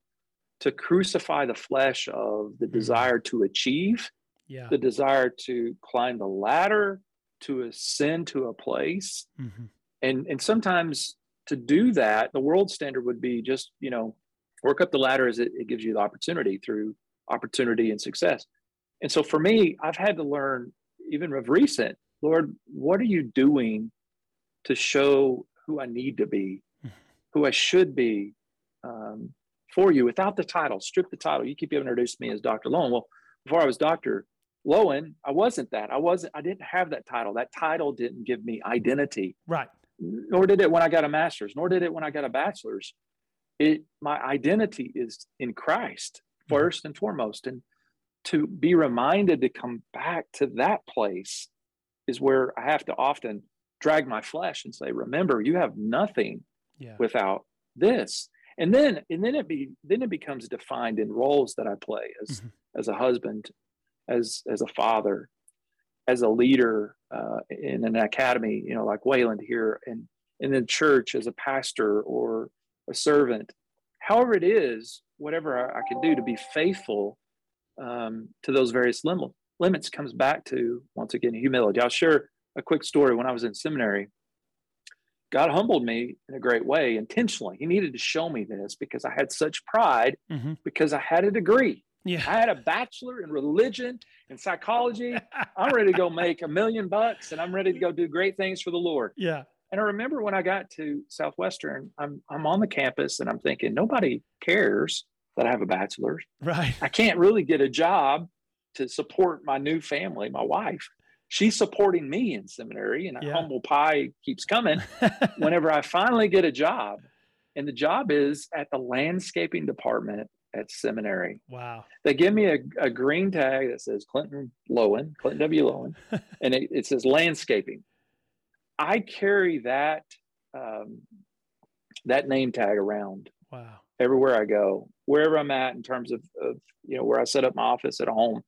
to crucify the flesh of the mm-hmm. desire to achieve, yeah. the desire to climb the ladder, to ascend to a place. Mm-hmm. And and sometimes to do that, the world standard would be just, you know, work up the ladder as it, it gives you the opportunity through opportunity and success. And so for me, I've had to learn, even of recent, Lord, what are you doing to show who I need to be who I should be um, for you without the title. Strip the title. You keep introducing me as Dr. Lowin. Well, before I was Dr. Lowin, I wasn't that. I wasn't. I didn't have that title. That title didn't give me identity. Right. Nor did it when I got a master's. Nor did it when I got a bachelor's. It my identity is in Christ 1st mm-hmm. and foremost, and to be reminded to come back to that place is where I have to often drag my flesh and say, "Remember, you have nothing yeah. without this and then and then it be then it becomes defined in roles that i play as mm-hmm. as a husband as as a father as a leader uh, in an academy you know like wayland here and in the church as a pastor or a servant however it is whatever i, I can do to be faithful um, to those various lim- limits comes back to once again humility i'll share a quick story when i was in seminary God humbled me in a great way intentionally. He needed to show me this because I had such pride mm-hmm. because I had a degree. Yeah. I had a bachelor in religion and psychology. I'm ready to go make a million bucks and I'm ready to go do great things for the Lord. Yeah. And I remember when I got to Southwestern, I'm I'm on the campus and I'm thinking nobody cares that I have a bachelor's. Right. I can't really get a job to support my new family, my wife she's supporting me in seminary and a yeah. humble pie keeps coming whenever i finally get a job and the job is at the landscaping department at seminary. Wow. They give me a, a green tag that says clinton Lowin clinton w. Lowin and it, it, says landscaping. I carry that um, that name tag around wow. everywhere i go. Wherever i'm at in terms of, of you know where i set up my office at home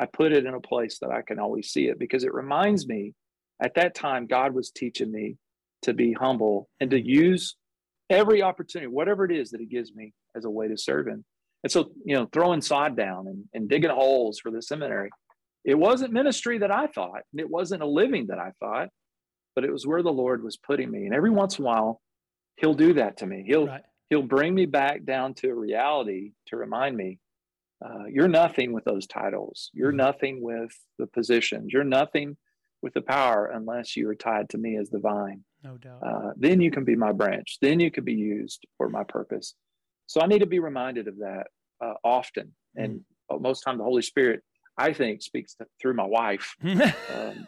I put it in a place that I can always see it because it reminds me at that time, God was teaching me to be humble and to use every opportunity, whatever it is that He gives me, as a way to serve Him. And so, you know, throwing sod down and, and digging holes for the seminary, it wasn't ministry that I thought, it wasn't a living that I thought, but it was where the Lord was putting me. And every once in a while, He'll do that to me. He'll right. He'll bring me back down to reality to remind me uh, you're nothing with those titles. You're mm-hmm. nothing with the positions. You're nothing with the power unless you are tied to me as the vine. No doubt. Uh, then you can be my branch. Then you can be used for my purpose. So I need to be reminded of that uh, often. And mm. most time, the Holy Spirit, I think, speaks to, through my wife. um,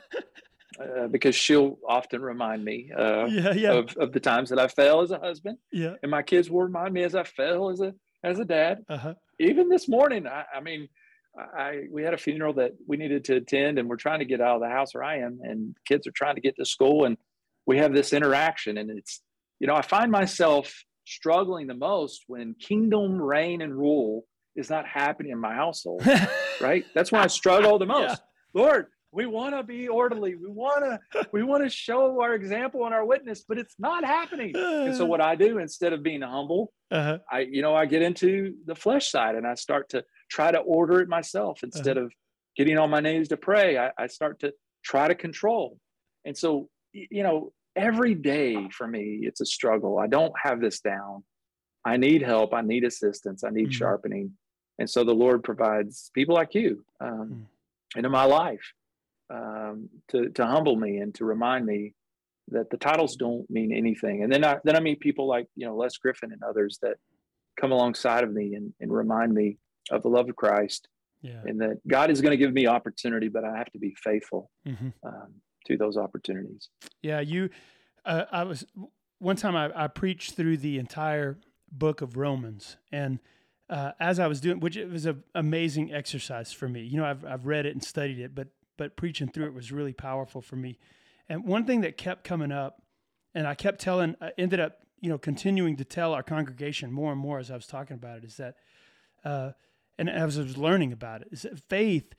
uh, because she'll often remind me uh, yeah, yeah. Of, of the times that I fell as a husband. Yeah. And my kids will remind me as I fell as a as a dad. Uh-huh. Even this morning, I, I mean, I we had a funeral that we needed to attend, and we're trying to get out of the house where I am, and kids are trying to get to school, and we have this interaction, and it's you know I find myself struggling the most when kingdom reign and rule is not happening in my household. right? That's when I struggle the most. Yeah. Lord, we want to be orderly. We want to we want to show our example and our witness, but it's not happening. and so what I do instead of being humble, uh-huh. I you know I get into the flesh side and I start to try to order it myself instead uh-huh. of getting on my knees to pray. I, I start to try to control. And so you know every day for me it's a struggle. I don't have this down. I need help. I need assistance. I need mm-hmm. sharpening. And so the Lord provides people like you um, mm. into my life um, to to humble me and to remind me that the titles don't mean anything. And then I then I meet people like you know Les Griffin and others that come alongside of me and, and remind me of the love of Christ, yeah. and that God is going to give me opportunity, but I have to be faithful mm-hmm. um, to those opportunities. Yeah, you. Uh, I was one time I, I preached through the entire book of Romans and. Uh, as I was doing, which it was an amazing exercise for me. You know, I've I've read it and studied it, but but preaching through it was really powerful for me. And one thing that kept coming up, and I kept telling, I ended up, you know, continuing to tell our congregation more and more as I was talking about it, is that, uh, and as I was learning about it, is that faith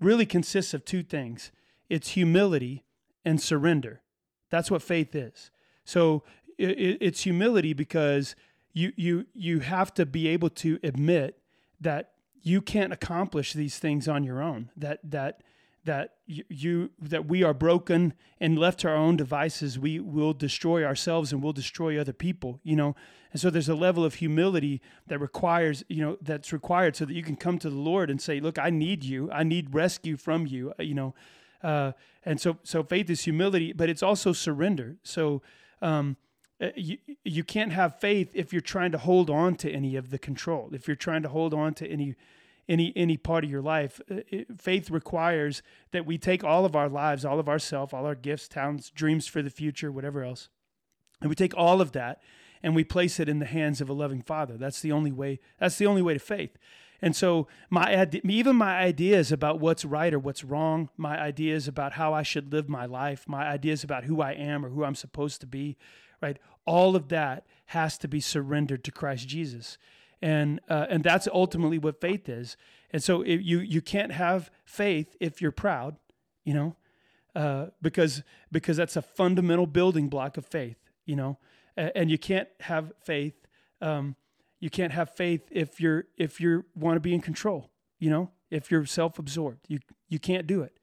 really consists of two things it's humility and surrender. That's what faith is. So it, it's humility because you, you, you have to be able to admit that you can't accomplish these things on your own, that, that, that you, that we are broken and left to our own devices we will destroy ourselves and we'll destroy other people you know and so there's a level of humility that requires you know that's required so that you can come to the lord and say look i need you i need rescue from you uh, you know uh, and so so faith is humility but it's also surrender so um, uh, you, you can't have faith if you're trying to hold on to any of the control if you're trying to hold on to any any any part of your life. Uh, faith requires that we take all of our lives, all of ourself, all our gifts, talents, dreams for the future, whatever else, and we take all of that and we place it in the hands of a loving Father. That's the only way. That's the only way to faith. And so my even my ideas about what's right or what's wrong, my ideas about how I should live my life, my ideas about who I am or who I'm supposed to be, right? All of that has to be surrendered to Christ Jesus and uh, and that's ultimately what faith is. And so it, you you can't have faith if you're proud, you know, uh, because because that's a fundamental building block of faith, you know, and, you can't have faith. Um, you can't have faith if you're if you want to be in control, you know, if you're self-absorbed. You you can't do it.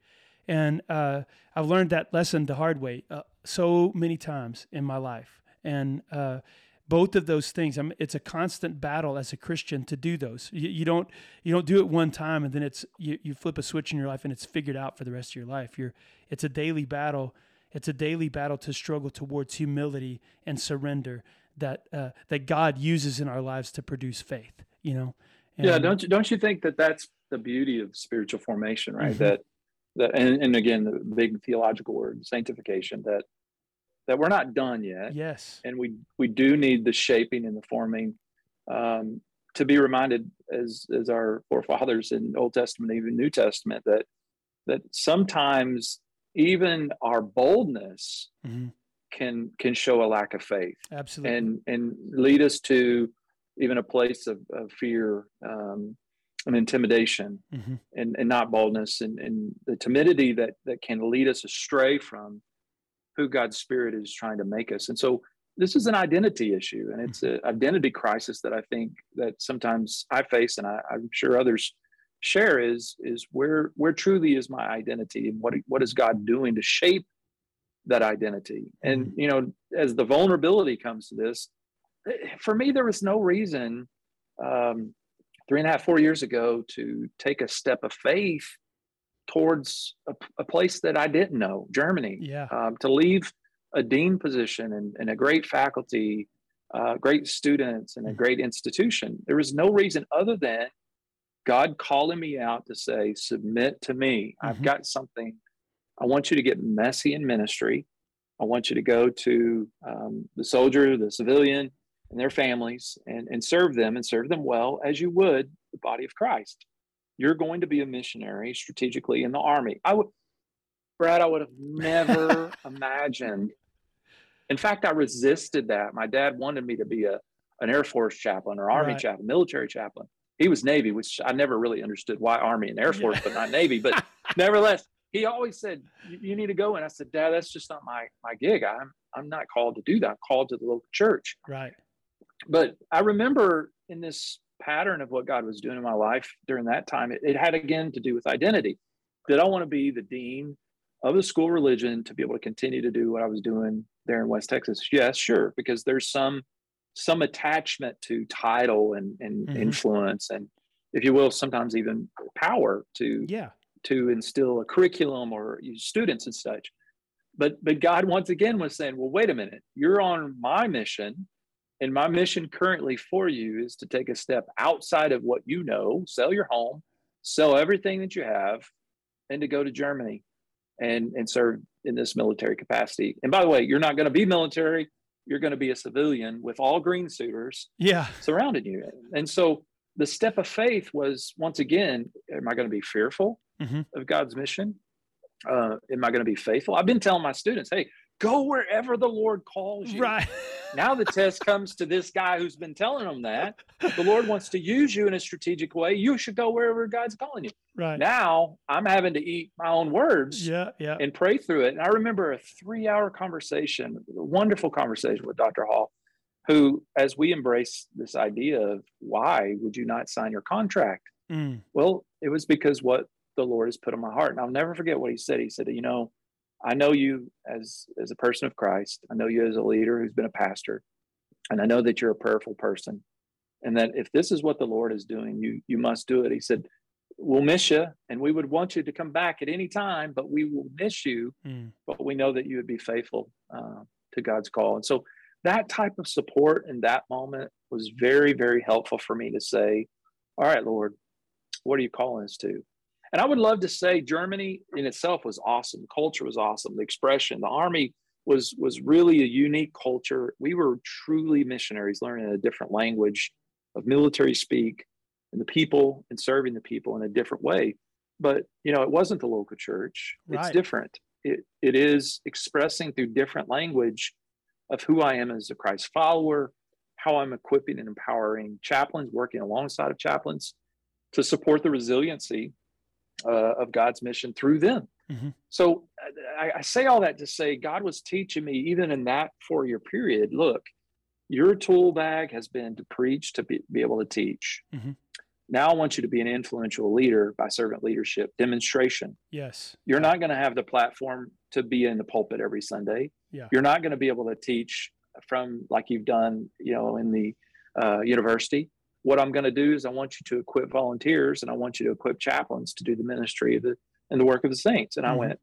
And uh, I've learned that lesson the hard way uh, so many times in my life. And uh, both of those things I it's a constant battle as a christian to do those you, you, don't you don't do it one time and then it's you, you flip a switch in your life and it's figured out for the rest of your life you're it's a daily battle it's a daily battle to struggle towards humility and surrender that uh, that god uses in our lives to produce faith you know and, yeah don't you don't you think that that's the beauty of spiritual formation right mm-hmm. that that and, and again the big theological word sanctification that that we're not done yet. Yes. And we we do need the shaping and the forming um, to be reminded as as our forefathers in Old Testament, even New Testament, that that sometimes even our boldness mm-hmm. Can can show a lack of faith. Absolutely. And and lead us to even a place of, of fear um, and intimidation mm-hmm. and, and not boldness and, and the timidity that that can lead us astray from who God's Spirit is trying to make us. And so this is an identity issue, and it's an identity crisis that I think that sometimes I face, and I, am sure others share. Is is where where truly is my identity, and what what is God doing to shape that identity? And mm-hmm. you know, as the vulnerability comes to this, for me, there was no reason um, three and a half, four years ago to take a step of faith towards a, a place that I didn't know, Germany. Yeah. Um, to leave a dean position and, and a great faculty, uh, great students, and a mm-hmm. great institution. There was no reason other than God calling me out to say, submit to me. Mm-hmm. I've got something. I want you to get messy in ministry. I want you to go to um, the soldier, the civilian, and their families and, and serve them and serve them well as you would the body of Christ. You're going to be a missionary strategically in the army. I would, Brad, I would have never imagined. In fact, I resisted that. My dad wanted me to be a, an Air Force chaplain or Army right. chaplain, military chaplain. He was Navy, which I never really understood why Army and Air Force, yeah. but not Navy. But nevertheless, he always said, "You need to go." And I said, "Dad, that's just not my my gig. I'm I'm not called to do that. I'm called to the local church." Right. But I remember in this pattern of what God was doing in my life during that time, it, it had again to do with identity. Did I want to be the dean of the school religion to be able to continue to do what I was doing there in West Texas? Yes, sure, because there's some some attachment to title and, and mm-hmm. influence and if you will sometimes even power to yeah to instill a curriculum or students and such. But but god once again was saying well wait a minute. You're on my mission and my mission currently for you is to take a step outside of what you know sell your home sell everything that you have and to go to germany and and serve in this military capacity. And by the way you're not going to be military. You're going to be a civilian with all green suiters yeah. surrounding you. And so the step of faith was once again am i going to be fearful mm-hmm. of god's mission uh, am i going to be faithful i've been telling my students hey go wherever the lord calls you right now the test comes to this guy who's been telling them that the Lord wants to use you in a strategic way. You should go wherever God's calling you. Right. Now I'm having to eat my own words yeah, yeah. and pray through it. And I remember a three hour conversation, a wonderful conversation with Dr. Hall, who, as we embrace this idea of why would you not sign your contract? Mm. Well, it was because what the Lord has put on my heart. And I'll never forget what he said. He said, you know, I know you as as a person of Christ. I know you as a leader who's been a pastor, and I know that you're a prayerful person, and that if this is what the Lord is doing, you you must do it. He said, "We'll miss you, and we would want you to come back at any time, but we will miss you. Mm. But we know that you would be faithful uh, to God's call." And so that type of support in that moment was very very helpful for me to say, "All right, Lord, what are you calling us to?" And I would love to say Germany in itself was awesome. The culture was awesome. The expression, the army was was really a unique culture. We were truly missionaries, learning a different language of military speak and the people and serving the people in a different way. But you know, it wasn't the local church. Right. It's different. It it is expressing through different language of who I am as a Christ follower, how I'm equipping and empowering chaplains, working alongside of chaplains to support the resiliency uh, of God's mission through them. Mm-hmm. So I, I, say all that to say God was teaching me, even in that four year period, look, your tool bag has been to preach, to be, be able to teach. Mm-hmm. Now I want you to be an influential leader by servant leadership, demonstration. Yes. You're not going to have the platform to be in the pulpit every Sunday. Yeah. You're not going to be able to teach from like you've done, you know, in the uh, university what I'm going to do is I want you to equip volunteers and I want you to equip chaplains to do the ministry of the and the work of the saints. And mm-hmm. I went,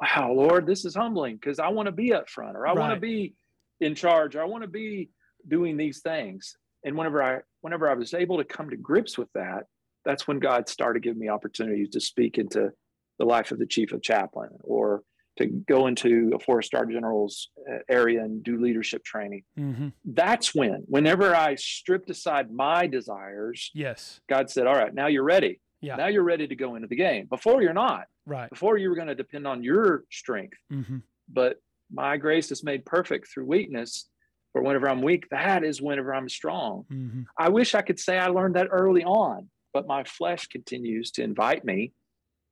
wow, Lord, this is humbling because I want to be up front or I right. want to be in charge or I want to be doing these things. And whenever I whenever I was able to come to grips with that, that's when God started giving me opportunities to speak into the life of the chief of chaplain or to go into a four star general's uh, area and do leadership training. Mm-hmm. That's when, whenever I stripped aside my desires, yes, God said, "All right, now you're ready. Yeah. Now you're ready to go into the game. Before you're not. Right. Before you were going to depend on your strength. Mm-hmm. But my grace is made perfect through weakness. For whenever I'm weak, that is whenever I'm strong. Mm-hmm. I wish I could say I learned that early on, but my flesh continues to invite me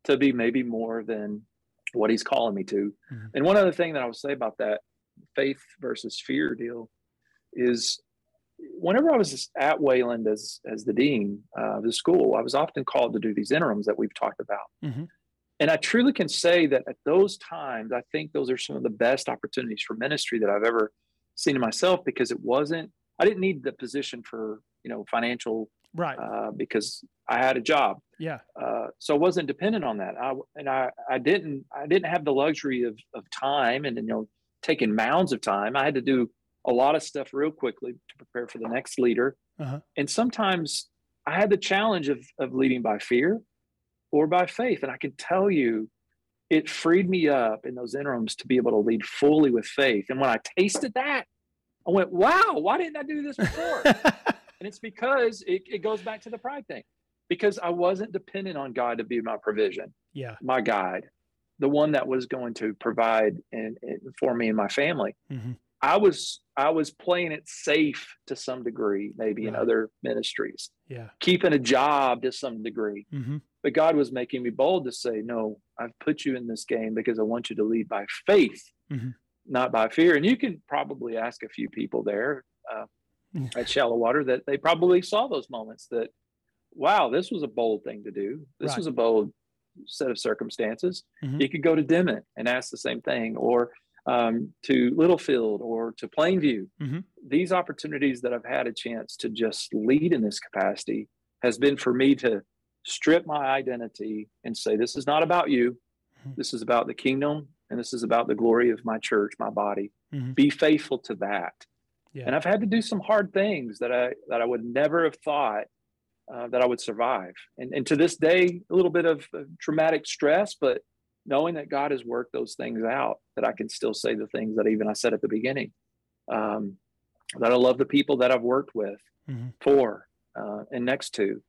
to be maybe more than what he's calling me to. Mm-hmm. And one other thing that I would say about that faith versus fear deal is whenever I was at Wayland as as the dean of the school, I was often called to do these interims that we've talked about. Mm-hmm. And I truly can say that at those times, I think those are some of the best opportunities for ministry that I've ever seen in myself because it wasn't, I didn't need the position for, you know, financial right? Uh, because I had a job. Yeah. Uh, so I wasn't dependent on that. I and I I didn't I didn't have the luxury of of time and you know taking mounds of time. I had to do a lot of stuff real quickly to prepare for the next leader. Uh-huh. And sometimes I had the challenge of of leading by fear or by faith. And I can tell you, it freed me up in those interims to be able to lead fully with faith. And when I tasted that, I went, wow, why didn't I do this before? and it's because it, it goes back to the pride thing because I wasn't dependent on God to be my provision, yeah, my guide, the one that was going to provide and, and for me and my family. Mm-hmm. I was I was playing it safe to some degree, maybe right. in other ministries. Yeah, keeping a job to some degree. Mm-hmm. But God was making me bold to say, "No, I've put you in this game because I want you to lead by faith, mm-hmm. not by fear." And you can probably ask a few people there uh. At Shallowater that they probably saw those moments that wow, this was a bold thing to do. This right. was a bold set of circumstances. Mm-hmm. You could go to Dimmitt and ask the same thing, or um, to Littlefield or to Plainview. Mm-hmm. These opportunities that I've had a chance to just lead in this capacity has been for me to strip my identity and say, This is not about you. Mm-hmm. This is about the kingdom and this is about the glory of my church, my body. Mm-hmm. Be faithful to that. Yeah. And I've had to do some hard things that I that I would never have thought uh, that I would survive. And, and to this day, a little bit of traumatic stress, but knowing that God has worked those things out, that I can still say the things that even I said at the beginning, um, that I love the people that I've worked with, mm-hmm. for, uh, and next to.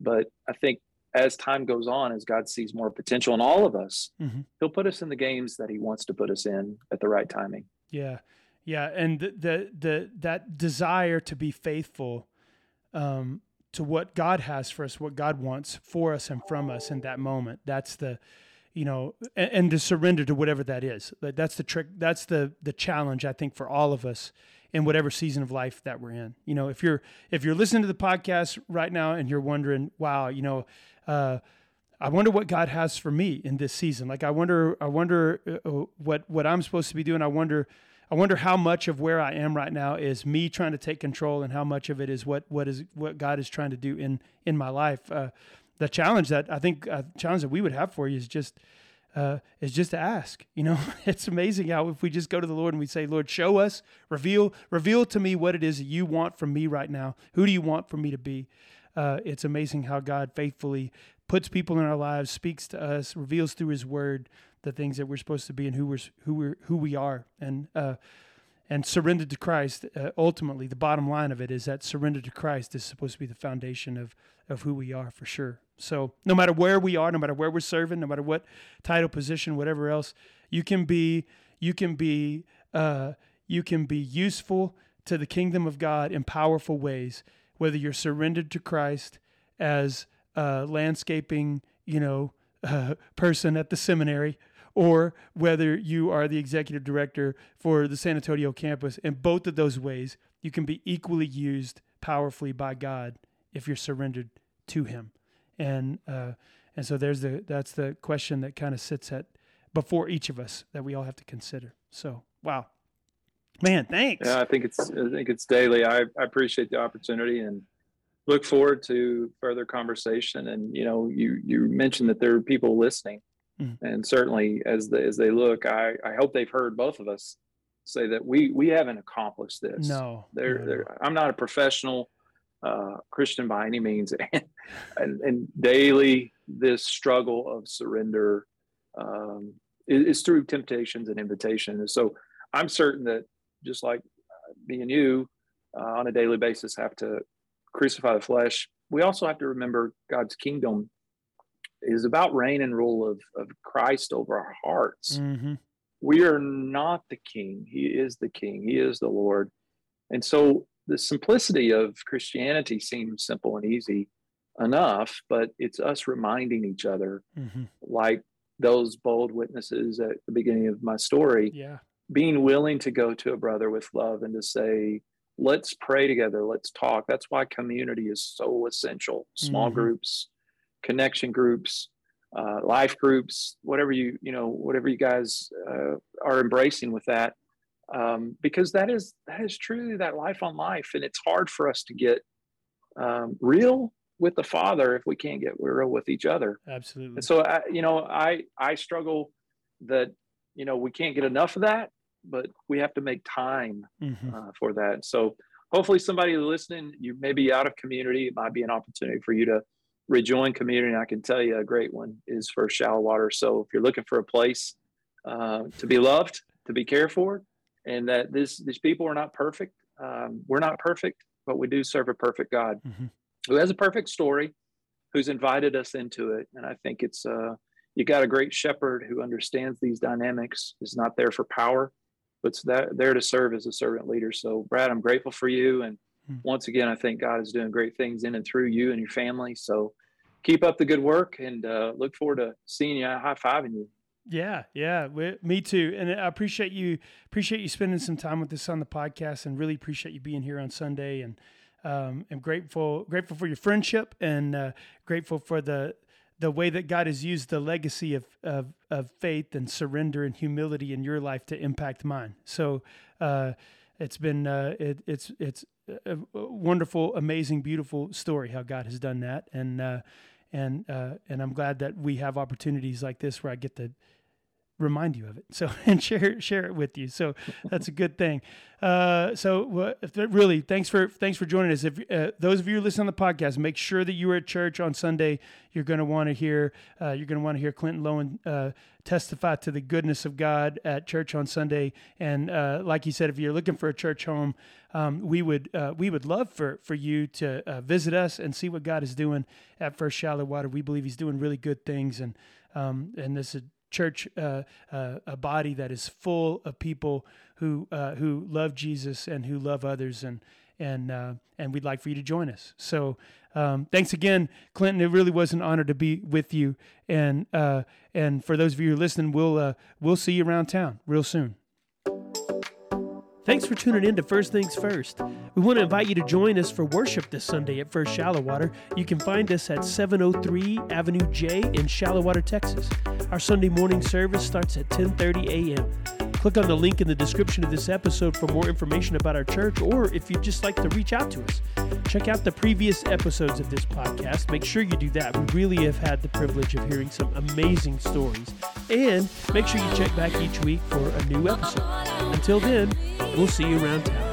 But I think as time goes on, as God sees more potential in all of us, mm-hmm. He'll put us in the games that He wants to put us in at the right timing. Yeah, yeah, and the the, the that desire to be faithful um, to what God has for us, what God wants for us and from us in that moment. That's the, you know, and, and to surrender to whatever that is. That's the trick. That's the the challenge I think for all of us in whatever season of life that we're in. You know, if you're if you're listening to the podcast right now and you're wondering, wow, you know. Uh, I wonder what God has for me in this season. Like I wonder, I wonder uh, uh what what I'm supposed to be doing. I wonder I wonder how much of where I am right now is me trying to take control, and how much of it is what what is what God is trying to do in in my life. Uh, the challenge that I think uh, challenge that we would have for you is just uh, is just to ask. You know, it's amazing how if we just go to the Lord and we say, Lord, show us, reveal reveal to me what it is that you want from me right now. Who do you want for me to be? Uh, it's amazing how God faithfully puts people in our lives, speaks to us, reveals through His Word the things that we're supposed to be and who we're who we're who we are and uh, and surrendered to Christ. Uh, ultimately, the bottom line of it is that surrender to Christ is supposed to be the foundation of of who we are for sure. So no matter where we are, no matter where we're serving, no matter what title, position, whatever else, you can be you can be uh, you can be useful to the kingdom of God in powerful ways, whether you're surrendered to Christ as a landscaping, you know, uh, person at the seminary, or whether you are the executive director for the San Antonio campus. In both of those ways, you can be equally used powerfully by God if you're surrendered to Him. And uh, and so there's the that's the question that kind of sits at before each of us that we all have to consider. So wow, man, thanks. Yeah, I think it's I think it's daily. I, I appreciate the opportunity and look forward to further conversation. And you know, you you mentioned that there are people listening Mm. And certainly, as the, as they look, I, I hope they've heard both of us say that we we haven't accomplished this. No, they're, no, they're, I'm not a professional uh, Christian by any means, and, and, and daily this struggle of surrender um, is, is, through temptations and invitations. So I'm certain that just like me and you uh, on a daily basis have to crucify the flesh, we also have to remember God's kingdom is about reign and rule of, of Christ over our hearts. Mm-hmm. We are not the king. He is the king. He is the Lord. And so the simplicity of Christianity seems simple and easy enough, but it's us reminding each other, mm-hmm. like those bold witnesses at the beginning of my story, yeah. being willing to go to a brother with love and to say, let's pray together, let's talk. That's why community is so essential. Small mm-hmm. groups, connection groups, uh, life groups, whatever you you know whatever you guys uh, are embracing with that, um, because that is that is truly that life on life, and it's hard for us to get um, real with the Father if we can't get real with each other. Absolutely. And so, I, you know, I I struggle that you know we can't get enough of that, but we have to make time mm-hmm. uh, for that. So hopefully, somebody listening, you may be out of community. It might be an opportunity for you to rejoin community. And I can tell you a great one is for Shallowater. So if you're looking for a place uh, to be loved, to be cared for, and that this these people are not perfect. Um, we're not perfect, but we do serve a perfect God mm-hmm. who has a perfect story, who's invited us into it. And I think it's uh, you got a great shepherd who understands these dynamics. Is not there for power, but that, there to serve as a servant leader. So, Brad, I'm grateful for you. And mm-hmm. once again, I think God is doing great things in and through you and your family. So, keep up the good work and uh, look forward to seeing you, high fiving you. Yeah, yeah, we, me too. And I appreciate you appreciate you spending some time with us on the podcast, and really appreciate you being here on Sunday. And um, I'm grateful grateful for your friendship, and uh, grateful for the the way that God has used the legacy of, of, of faith and surrender and humility in your life to impact mine. So uh, it's been uh, it, it's it's a wonderful, amazing, beautiful story how God has done that, and uh, and uh, and I'm glad that we have opportunities like this where I get to remind you of it. So and share share it with you. So that's a good thing. Uh, so really, thanks for thanks for joining us. If uh, those of you listening on the podcast, make sure that you are at church on Sunday. You're going to want to hear uh, you're going to want to hear Clinton Lowin uh, testify to the goodness of God at church on Sunday. And uh, like you said, if you're looking for a church home, um, we would we would love for for you to visit us and see what God is doing at First Shallowater. We believe He's doing really good things, and um, and this is church, uh, uh, a body that is full of people who uh, who love Jesus and who love others, and and uh, and we'd like for you to join us. So um, thanks again, Clinton. It really was an honor to be with you, and uh, and for those of you who are listening, we'll uh, we'll see you around town real soon. Thanks for tuning in to First Things First. We want to invite you to join us for worship this Sunday at First Shallowater. You can find us at 703 Avenue J in Shallowater, Texas. Our Sunday morning service starts at 10:30 a.m. Click on the link in the description of this episode for more information about our church or if you'd just like to reach out to us. Check out the previous episodes of this podcast. Make sure you do that. We really have had the privilege of hearing some amazing stories. And make sure you check back each week for a new episode. Until then, We'll see you around town.